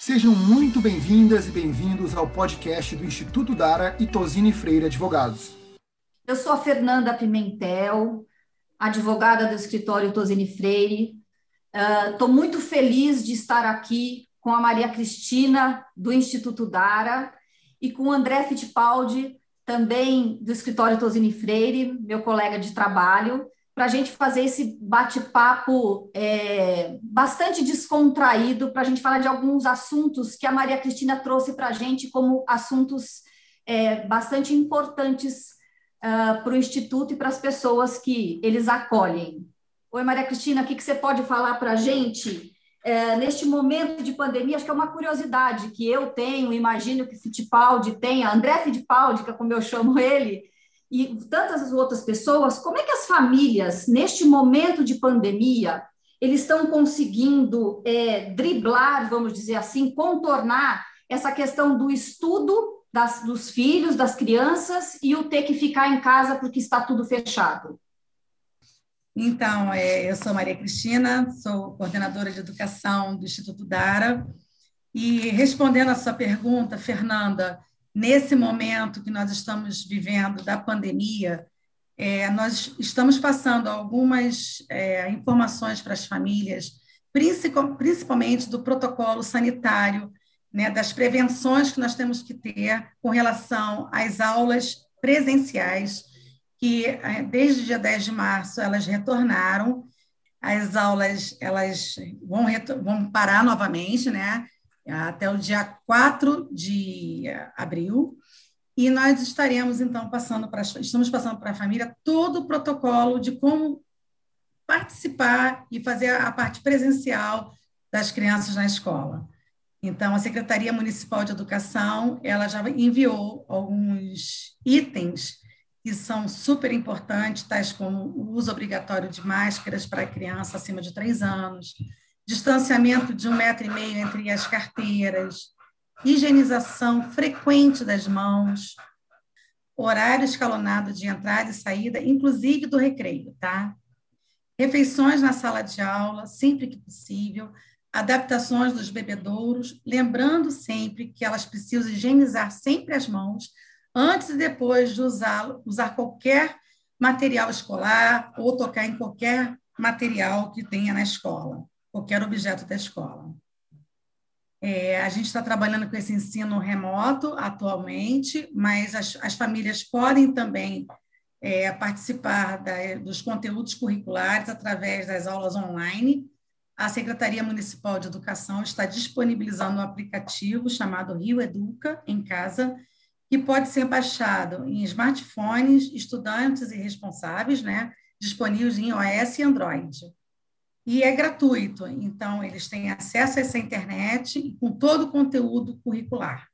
Sejam muito bem-vindas e bem-vindos ao podcast do Instituto Dara e Tosini Freire Advogados. Eu sou a Fernanda Pimentel, advogada do escritório Tosini Freire. Estou uh, muito feliz de estar aqui com a Maria Cristina, do Instituto Dara, e com o André Fittipaldi, também do escritório Tosini Freire, meu colega de trabalho, para a gente fazer esse bate-papo é, bastante descontraído, para a gente falar de alguns assuntos que a Maria Cristina trouxe para a gente como assuntos é, bastante importantes uh, para o Instituto e para as pessoas que eles acolhem. Oi, Maria Cristina, o que, que você pode falar para a gente é, neste momento de pandemia, acho que é uma curiosidade que eu tenho, imagino que Fittipaldi tenha, André Fittipaldi, que é como eu chamo ele, e tantas outras pessoas, como é que as famílias, neste momento de pandemia, eles estão conseguindo é, driblar, vamos dizer assim, contornar essa questão do estudo das, dos filhos, das crianças, e o ter que ficar em casa porque está tudo fechado? Então, é, eu sou Maria Cristina, sou coordenadora de educação do Instituto Dara. E respondendo a sua pergunta, Fernanda, nesse momento que nós estamos vivendo da pandemia, é, nós estamos passando algumas é, informações para as famílias, principalmente do protocolo sanitário, né, das prevenções que nós temos que ter com relação às aulas presenciais que eh, desde o dia 10 de março elas retornaram, as aulas elas vão, vão parar novamente, né? Até o dia 4 de abril. E nós estaremos, então, passando para estamos passando para a família todo o protocolo de como participar e fazer a parte presencial das crianças na escola. Então, a Secretaria Municipal de Educação, ela já enviou alguns itens que são super importantes, tais como o uso obrigatório de máscaras para criança acima de três anos, distanciamento de um metro e meio entre as carteiras, higienização frequente das mãos, horário escalonado de entrada e saída, inclusive do recreio, tá? Refeições na sala de aula, sempre que possível, adaptações dos bebedouros, lembrando sempre que elas precisam higienizar sempre as mãos antes e depois de usá-lo, usar qualquer material escolar ou tocar em qualquer material que tenha na escola, qualquer objeto da escola. É, a gente está trabalhando com esse ensino remoto atualmente, mas as, as famílias podem também é, participar da, dos conteúdos curriculares através das aulas online. A Secretaria Municipal de Educação está disponibilizando um aplicativo chamado Rio Educa em casa, que pode ser baixado em smartphones, estudantes e responsáveis, né, disponíveis em iOS e Android. E é gratuito, então eles têm acesso a essa internet com todo o conteúdo curricular.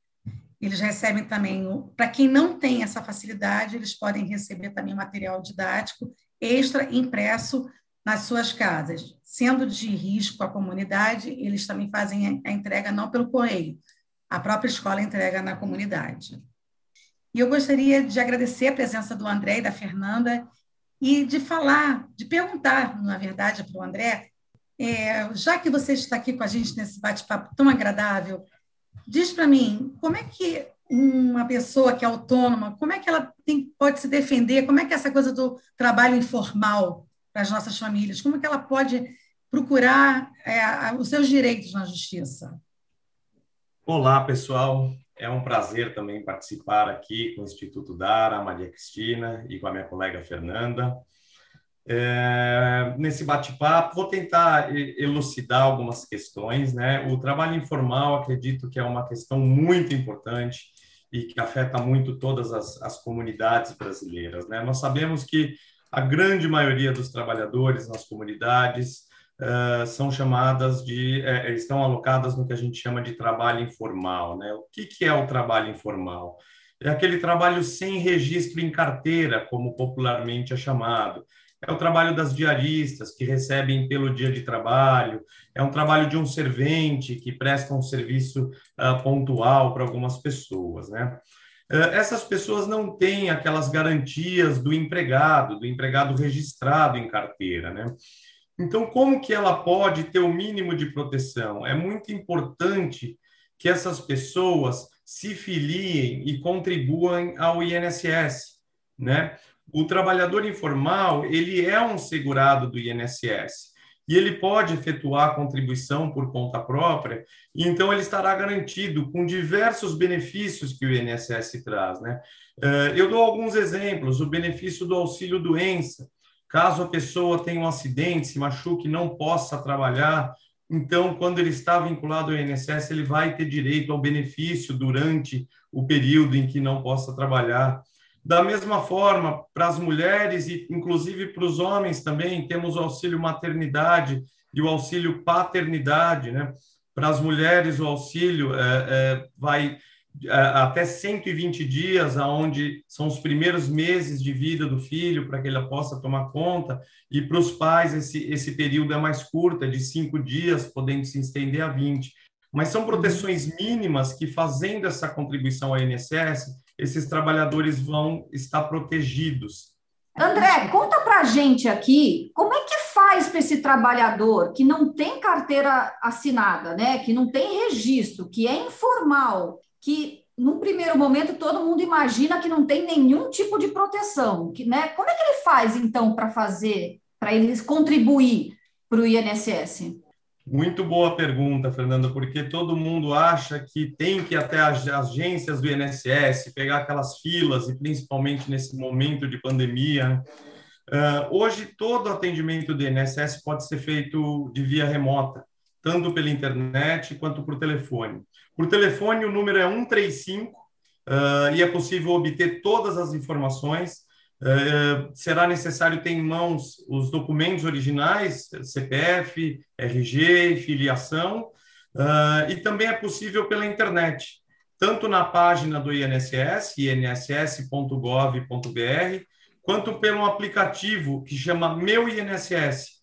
Eles recebem também, para quem não tem essa facilidade, eles podem receber também material didático extra impresso nas suas casas. Sendo de risco à comunidade, eles também fazem a entrega não pelo correio, a própria escola entrega na comunidade. E eu gostaria de agradecer a presença do André e da Fernanda e de falar, de perguntar, na verdade, para o André, é, já que você está aqui com a gente nesse bate-papo tão agradável, diz para mim, como é que uma pessoa que é autônoma, como é que ela tem, pode se defender, como é que é essa coisa do trabalho informal para as nossas famílias, como é que ela pode procurar é, os seus direitos na justiça? Olá, pessoal. É um prazer também participar aqui com o Instituto Dara, Maria Cristina e com a minha colega Fernanda. É, nesse bate-papo, vou tentar elucidar algumas questões. Né? O trabalho informal, acredito que é uma questão muito importante e que afeta muito todas as, as comunidades brasileiras. Né? Nós sabemos que a grande maioria dos trabalhadores nas comunidades são chamadas de, uh, estão alocadas no que a gente chama de trabalho informal. Né? O que, que é o trabalho informal? É aquele trabalho sem registro em carteira, como popularmente é chamado. É o trabalho das diaristas, que recebem pelo dia de trabalho, é um trabalho de um servente, que presta um serviço uh, pontual para algumas pessoas. Né? essas pessoas não têm aquelas garantias do empregado, do empregado registrado em carteira, né? Então, como que ela pode ter o mínimo de proteção? É muito importante que essas pessoas se filiem e contribuam ao INSS, né? O trabalhador informal, ele é um segurado do INSS e ele pode efetuar a contribuição por conta própria, então ele estará garantido com diversos benefícios que o INSS traz, né? Eh, eu dou alguns exemplos, o benefício do auxílio doença, caso a pessoa tenha um acidente, se machuque, não possa trabalhar, então, quando ele está vinculado ao INSS, ele vai ter direito ao benefício durante o período em que não possa trabalhar. Da mesma forma, para as mulheres e inclusive para os homens também, temos o auxílio maternidade e o auxílio paternidade, né? Para as mulheres, o auxílio é, é, vai até 120 dias, aonde são os primeiros meses de vida do filho, para que ele possa tomar conta, e para os pais esse, esse período é mais curto, é de cinco dias, podendo se estender a 20. Mas são proteções mínimas que, fazendo essa contribuição ao INSS, esses trabalhadores vão estar protegidos. André, conta para a gente aqui como é que faz para esse trabalhador que não tem carteira assinada, né, que não tem registro, que é informal, que num primeiro momento todo mundo imagina que não tem nenhum tipo de proteção, que, né? Como é que ele faz então para fazer, para eles contribuir para o INSS? Muito boa pergunta, Fernanda, porque todo mundo acha que tem que ir até as agências do INSS, pegar aquelas filas, e principalmente nesse momento de pandemia. Uh, hoje, todo atendimento do INSS pode ser feito de via remota, tanto pela internet quanto por telefone. Por telefone, o número é 135 uh, e é possível obter todas as informações Uh, será necessário ter em mãos os documentos originais, CPF, RG, filiação, uh, e também é possível pela internet, tanto na página do INSS, inss.gov.br, quanto pelo aplicativo que chama Meu INSS.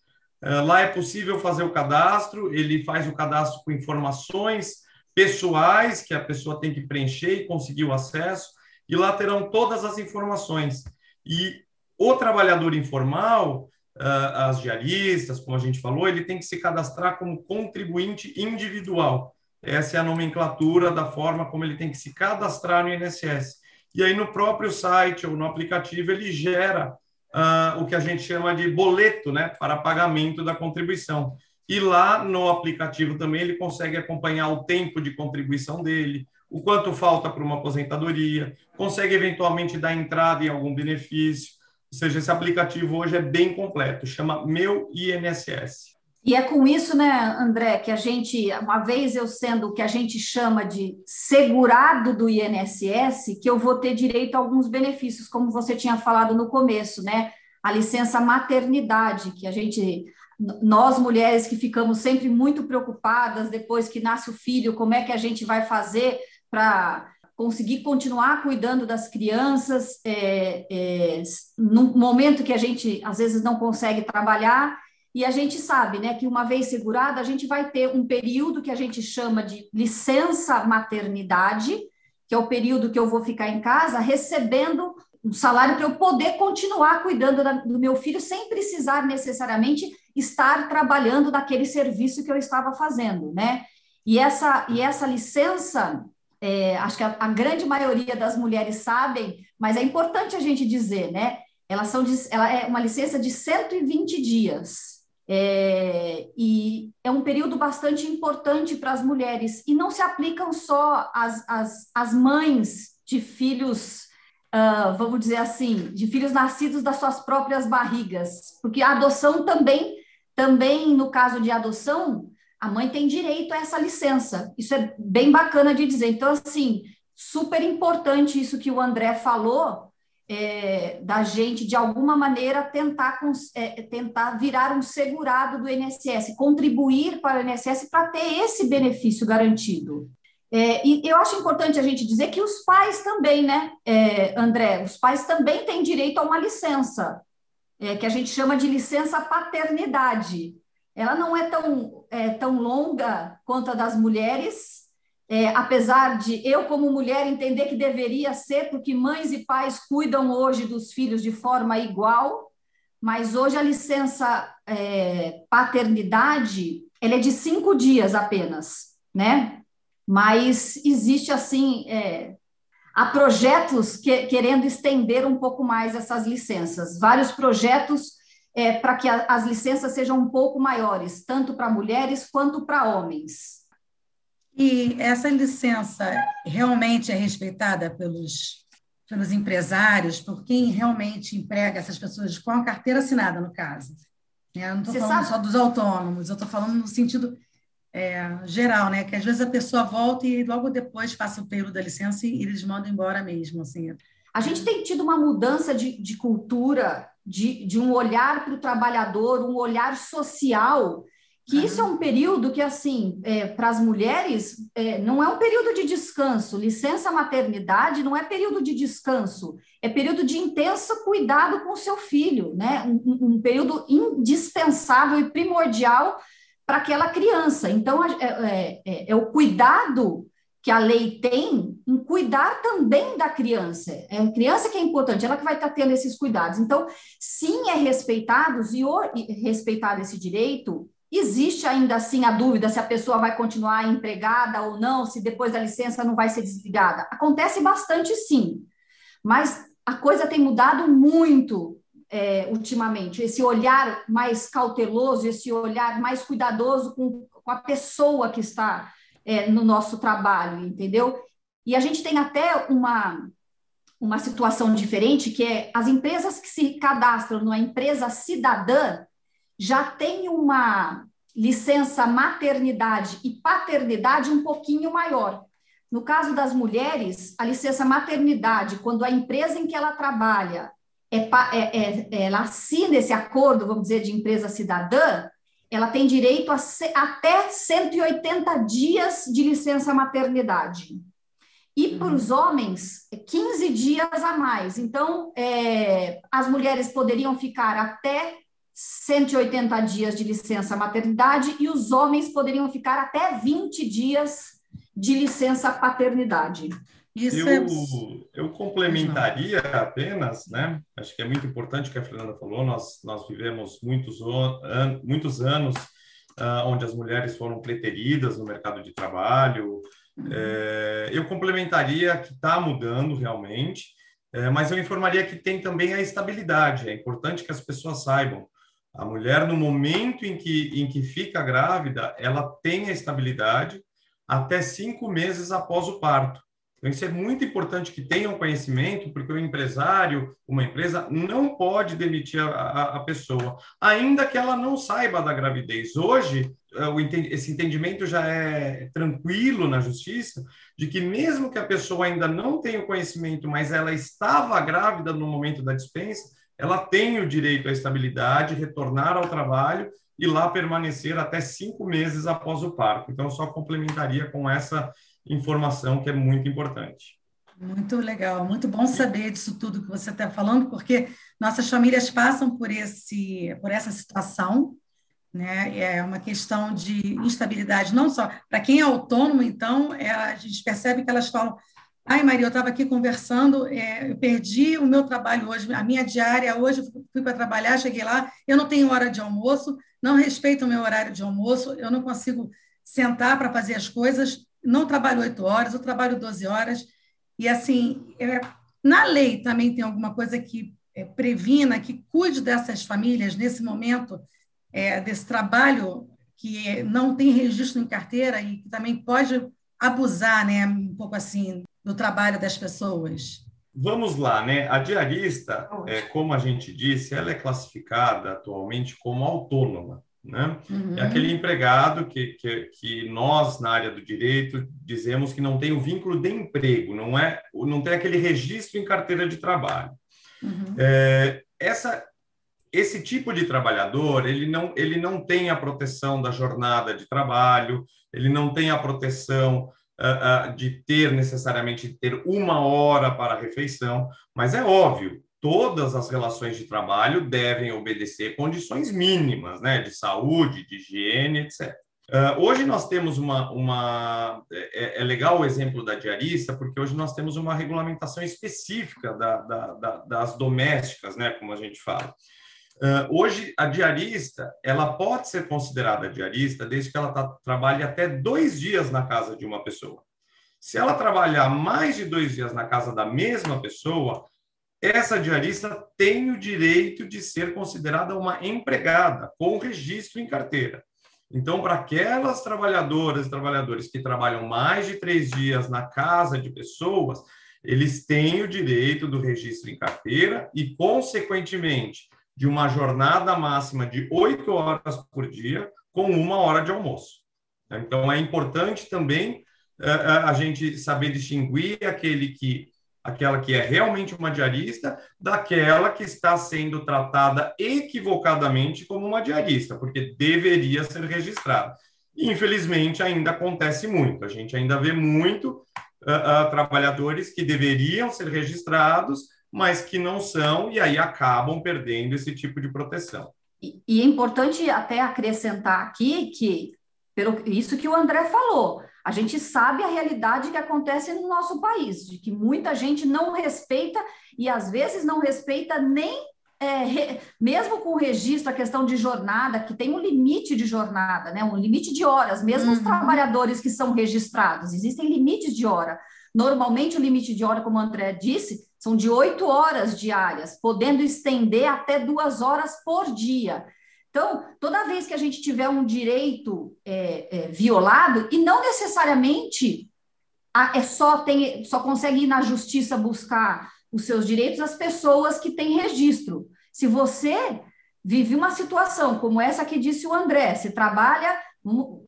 Uh, lá é possível fazer o cadastro, ele faz o cadastro com informações pessoais que a pessoa tem que preencher e conseguir o acesso, e lá terão todas as informações. E o trabalhador informal, ah, as diaristas, como a gente falou, ele tem que se cadastrar como contribuinte individual. Essa é a nomenclatura da forma como ele tem que se cadastrar no INSS. E aí, no próprio site ou no aplicativo, ele gera uh, o que a gente chama de boleto né, para pagamento da contribuição. E lá no aplicativo também ele consegue acompanhar o tempo de contribuição dele, o quanto falta para uma aposentadoria, consegue eventualmente dar entrada em algum benefício. Ou seja, esse aplicativo hoje é bem completo, chama Meu INSS. E é com isso, né, André, que a gente, uma vez eu sendo o que a gente chama de segurado do INSS, que eu vou ter direito a alguns benefícios, como você tinha falado no começo, né? A licença maternidade, que a gente, nós mulheres que ficamos sempre muito preocupadas depois que nasce o filho, como é que a gente vai fazer para conseguir continuar cuidando das crianças é, é, no momento que a gente às vezes não consegue trabalhar e a gente sabe, né, que uma vez segurada a gente vai ter um período que a gente chama de licença maternidade, que é o período que eu vou ficar em casa recebendo um salário para eu poder continuar cuidando da, do meu filho sem precisar necessariamente estar trabalhando naquele serviço que eu estava fazendo, né? E essa, e essa licença é, acho que a, a, grande maioria das mulheres sabem, mas é importante a gente dizer, né? Elas são de, ela é uma licença de 120 dias. É, e é um período bastante importante para as mulheres, e não se aplicam só às, às, às mães de filhos, uh, vamos dizer assim, de filhos nascidos das suas próprias barrigas, porque a adoção também, também no caso de adoção, a mãe tem direito a essa licença. Isso é bem bacana de dizer. Então, assim, super importante isso que o André falou, é, da gente, de alguma maneira, tentar, é, tentar virar um segurado do INSS, contribuir para o INSS para ter esse benefício garantido. É, e eu acho importante a gente dizer que os pais também, né, é, André? Os pais também têm direito a uma licença, é, que a gente chama de licença paternidade ela não é tão, é, tão longa quanto a das mulheres, é, apesar de eu, como mulher, entender que deveria ser, porque mães e pais cuidam hoje dos filhos de forma igual, mas hoje a licença é, paternidade ela é de cinco dias apenas, né? mas existe assim, é, há projetos que, querendo estender um pouco mais essas licenças, vários projetos é, para que a, as licenças sejam um pouco maiores, tanto para mulheres quanto para homens. E essa licença realmente é respeitada pelos, pelos empresários, por quem realmente emprega essas pessoas com a carteira assinada, no caso? É, eu não estou falando sabe? só dos autônomos, eu estou falando no sentido é, geral, né? Que às vezes a pessoa volta e logo depois passa o período da licença e eles mandam embora mesmo, assim. A gente tem tido uma mudança de, de cultura, de, de um olhar para o trabalhador, um olhar social, que isso é um período que, assim, é, para as mulheres, é, não é um período de descanso. Licença maternidade não é período de descanso, é período de intenso cuidado com o seu filho, né? Um, um período indispensável e primordial para aquela criança. Então, é, é, é, é o cuidado que a lei tem em cuidar também da criança. É a criança que é importante, ela que vai estar tendo esses cuidados. Então, sim, é respeitados e, o, e respeitado esse direito. Existe ainda assim a dúvida se a pessoa vai continuar empregada ou não, se depois da licença não vai ser desligada. Acontece bastante sim, mas a coisa tem mudado muito é, ultimamente. Esse olhar mais cauteloso, esse olhar mais cuidadoso com, com a pessoa que está é, no nosso trabalho, entendeu? E a gente tem até uma, uma situação diferente, que é as empresas que se cadastram numa empresa cidadã já tem uma licença maternidade e paternidade um pouquinho maior. No caso das mulheres, a licença maternidade, quando a empresa em que ela trabalha, é, é, é, ela assina esse acordo, vamos dizer, de empresa cidadã, ela tem direito a até 180 dias de licença maternidade. E uhum. para os homens, 15 dias a mais. Então, é, as mulheres poderiam ficar até 180 dias de licença maternidade e os homens poderiam ficar até 20 dias de licença paternidade. Isso eu, é... eu complementaria apenas, né? Acho que é muito importante o que a Fernanda falou. Nós, nós vivemos muitos, an muitos anos uh, onde as mulheres foram preteridas no mercado de trabalho. Uhum. É, eu complementaria que está mudando realmente, é, mas eu informaria que tem também a estabilidade. É importante que as pessoas saibam. A mulher, no momento em que, em que fica grávida, ela tem a estabilidade até cinco meses após o parto. Então, isso é muito importante que tenham conhecimento, porque o empresário, uma empresa, não pode demitir a, a, a pessoa, ainda que ela não saiba da gravidez. Hoje, eh, esse entendimento já é tranquilo na justiça, de que mesmo que a pessoa ainda não tenha o conhecimento, mas ela estava grávida no momento da dispensa, ela tem o direito à estabilidade, retornar ao trabalho e lá permanecer até cinco meses após o parto. Então, só complementaria com essa informação que é muito importante. Muito legal, muito bom saber disso tudo que você está falando, porque nossas famílias passam por esse, por essa situação, né? É uma questão de instabilidade, não só para quem é autônomo, então é, a gente percebe que elas falam: Ai, Maria, eu estava aqui conversando, é, eu perdi o meu trabalho hoje, a minha diária hoje, fui para trabalhar, cheguei lá, eu não tenho hora de almoço, não respeito o meu horário de almoço, eu não consigo sentar para fazer as coisas, não trabalho oito horas, eu trabalho 12 horas. E, assim, é, na lei também tem alguma coisa que é, previna, que cuide dessas famílias nesse momento, é, desse trabalho que não tem registro em carteira e que também pode abusar, né, um pouco assim, do trabalho das pessoas. Vamos lá, né? A diarista, é, como a gente disse, ela é classificada atualmente como autônoma. Né? Uhum. É aquele empregado que, que, que, nós, na área do direito, dizemos que não tem o vínculo de emprego, não, é, não tem aquele registro em carteira de trabalho. Uhum. É, essa, esse tipo de trabalhador, ele não, ele não tem a proteção da jornada de trabalho, ele não tem a proteção uh, uh, de ter necessariamente ter uma hora para a refeição, mas é óbvio, todas as relações de trabalho devem obedecer condições mínimas, né, de saúde, de higiene, etc. Uh, ah, hoje nós temos uma, uma é, é, legal o exemplo da diarista, porque hoje nós temos uma regulamentação específica da, da, da, das domésticas, né, como a gente fala. Uh, hoje, a diarista, ela pode ser considerada diarista desde que ela tá, trabalhe até dois dias na casa de uma pessoa. Se ela trabalhar mais de dois dias na casa da mesma pessoa, essa diarista tem o direito de ser considerada uma empregada com registro em carteira. Então, para aquelas trabalhadoras e trabalhadores que trabalham mais de três dias na casa de pessoas, eles têm o direito do registro em carteira e, consequentemente, de uma jornada máxima de oito horas por dia, com uma hora de almoço. Então, é importante também uh, a gente saber distinguir aquele que, aquela que é realmente uma diarista daquela que está sendo tratada equivocadamente como uma diarista, porque deveria ser registrada. Infelizmente, ainda acontece muito. A gente ainda vê muito uh, uh, trabalhadores que deveriam ser registrados, mas que não são, e aí acabam perdendo esse tipo de proteção. E, e é importante até acrescentar aqui que, pelo isso que o André falou, a gente sabe a realidade que acontece no nosso país, de que muita gente não respeita e às vezes não respeita nem é, re, mesmo com o registro, a questão de jornada, que tem um limite de jornada, né? um limite de horas, mesmo uhum. os trabalhadores que são registrados, existem limites de hora. Normalmente, o limite de hora, como o André disse, são de oito horas diárias, podendo estender até duas horas por dia. Então, toda vez que a gente tiver um direito é, é, violado, e não necessariamente a, é só, tem, só consegue ir na justiça buscar os seus direitos as pessoas que têm registro. Se você vive uma situação como essa que disse o André, você trabalha,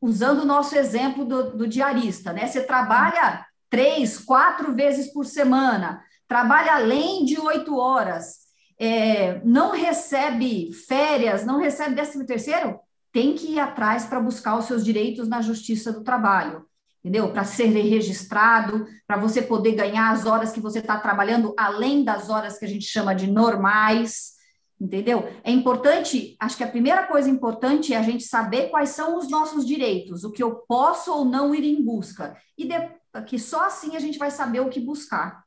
usando o nosso exemplo do, do diarista, né? Você trabalha três, quatro vezes por semana, trabalha além de oito horas, é, não recebe férias, não recebe décimo terceiro, tem que ir atrás para buscar os seus direitos na justiça do trabalho, entendeu? Para ser registrado, para você poder ganhar as horas que você está trabalhando, além das horas que a gente chama de normais, entendeu? É importante, acho que a primeira coisa importante é a gente saber quais são os nossos direitos, o que eu posso ou não ir em busca. E que só assim a gente vai saber o que buscar.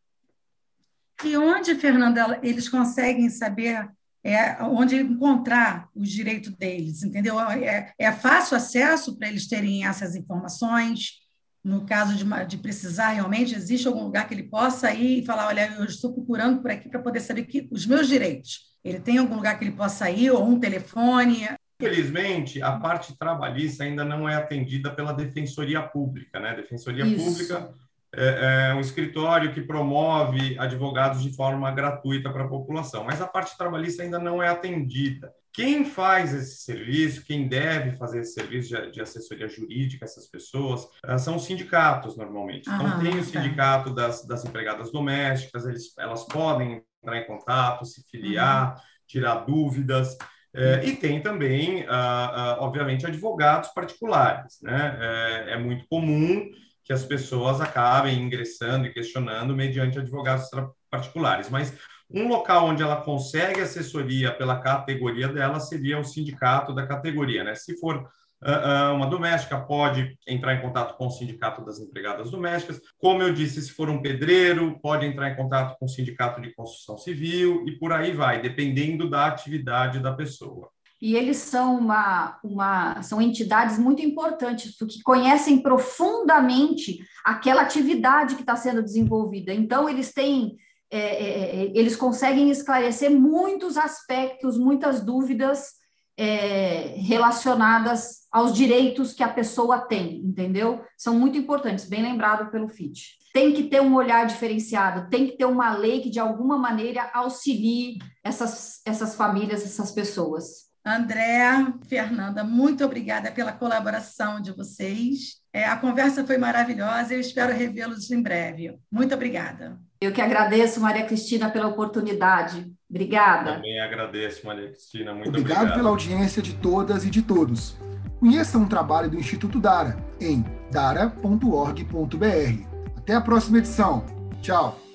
E onde, Fernanda, eles conseguem saber é, onde encontrar os direitos deles, entendeu? É, é fácil acesso para eles terem essas informações. No caso de, de, precisar realmente, existe algum lugar que ele possa ir e falar: olha, eu estou procurando por aqui para poder saber que, os meus direitos. Ele tem algum lugar que ele possa ir, ou um telefone? Infelizmente, a parte trabalhista ainda não é atendida pela Defensoria Pública, né? Defensoria Isso. Pública é, é, um escritório que promove advogados de forma gratuita para a população, mas a parte trabalhista ainda não é atendida. Quem faz esse serviço, quem deve fazer esse serviço de, de assessoria jurídica, essas pessoas, uh, são os sindicatos, normalmente. então, tem o tá. sindicato das, das empregadas domésticas, eles, elas podem entrar em contato, se filiar, uhum. tirar dúvidas. É, e tem também, ah, ah, obviamente, advogados particulares. Né? É, é, muito comum que as pessoas acabem ingressando e questionando mediante advogados particulares. Mas um local onde ela consegue assessoria pela categoria dela seria o sindicato da categoria. Né? Se for Uh, uma doméstica pode entrar em contato com o sindicato das empregadas domésticas. Como eu disse, se for um pedreiro, pode entrar em contato com o sindicato de construção civil e por aí vai, dependendo da atividade da pessoa. E eles são uma, uma são entidades muito importantes, porque conhecem profundamente aquela atividade que está sendo desenvolvida. Então, eles têm é, é, é eles conseguem esclarecer muitos aspectos, muitas dúvidas é, relacionadas aos direitos que a pessoa tem, entendeu? São muito importantes, bem lembrado pelo FIT. Tem que ter um olhar diferenciado, tem que ter uma lei que, de alguma maneira, auxilie essas, essas famílias, essas pessoas. Andréa, Fernanda, muito obrigada pela colaboração de vocês. É, a conversa foi maravilhosa e eu espero revê-los em breve. Muito obrigada. Eu que agradeço, Maria Cristina, pela oportunidade. Obrigada. Também agradeço, Maria Cristina. Muito obrigado. Obrigado pela audiência de todas e de todos. Conheça um trabalho do Instituto Dara em dara.org.br. Até a próxima edição. Tchau.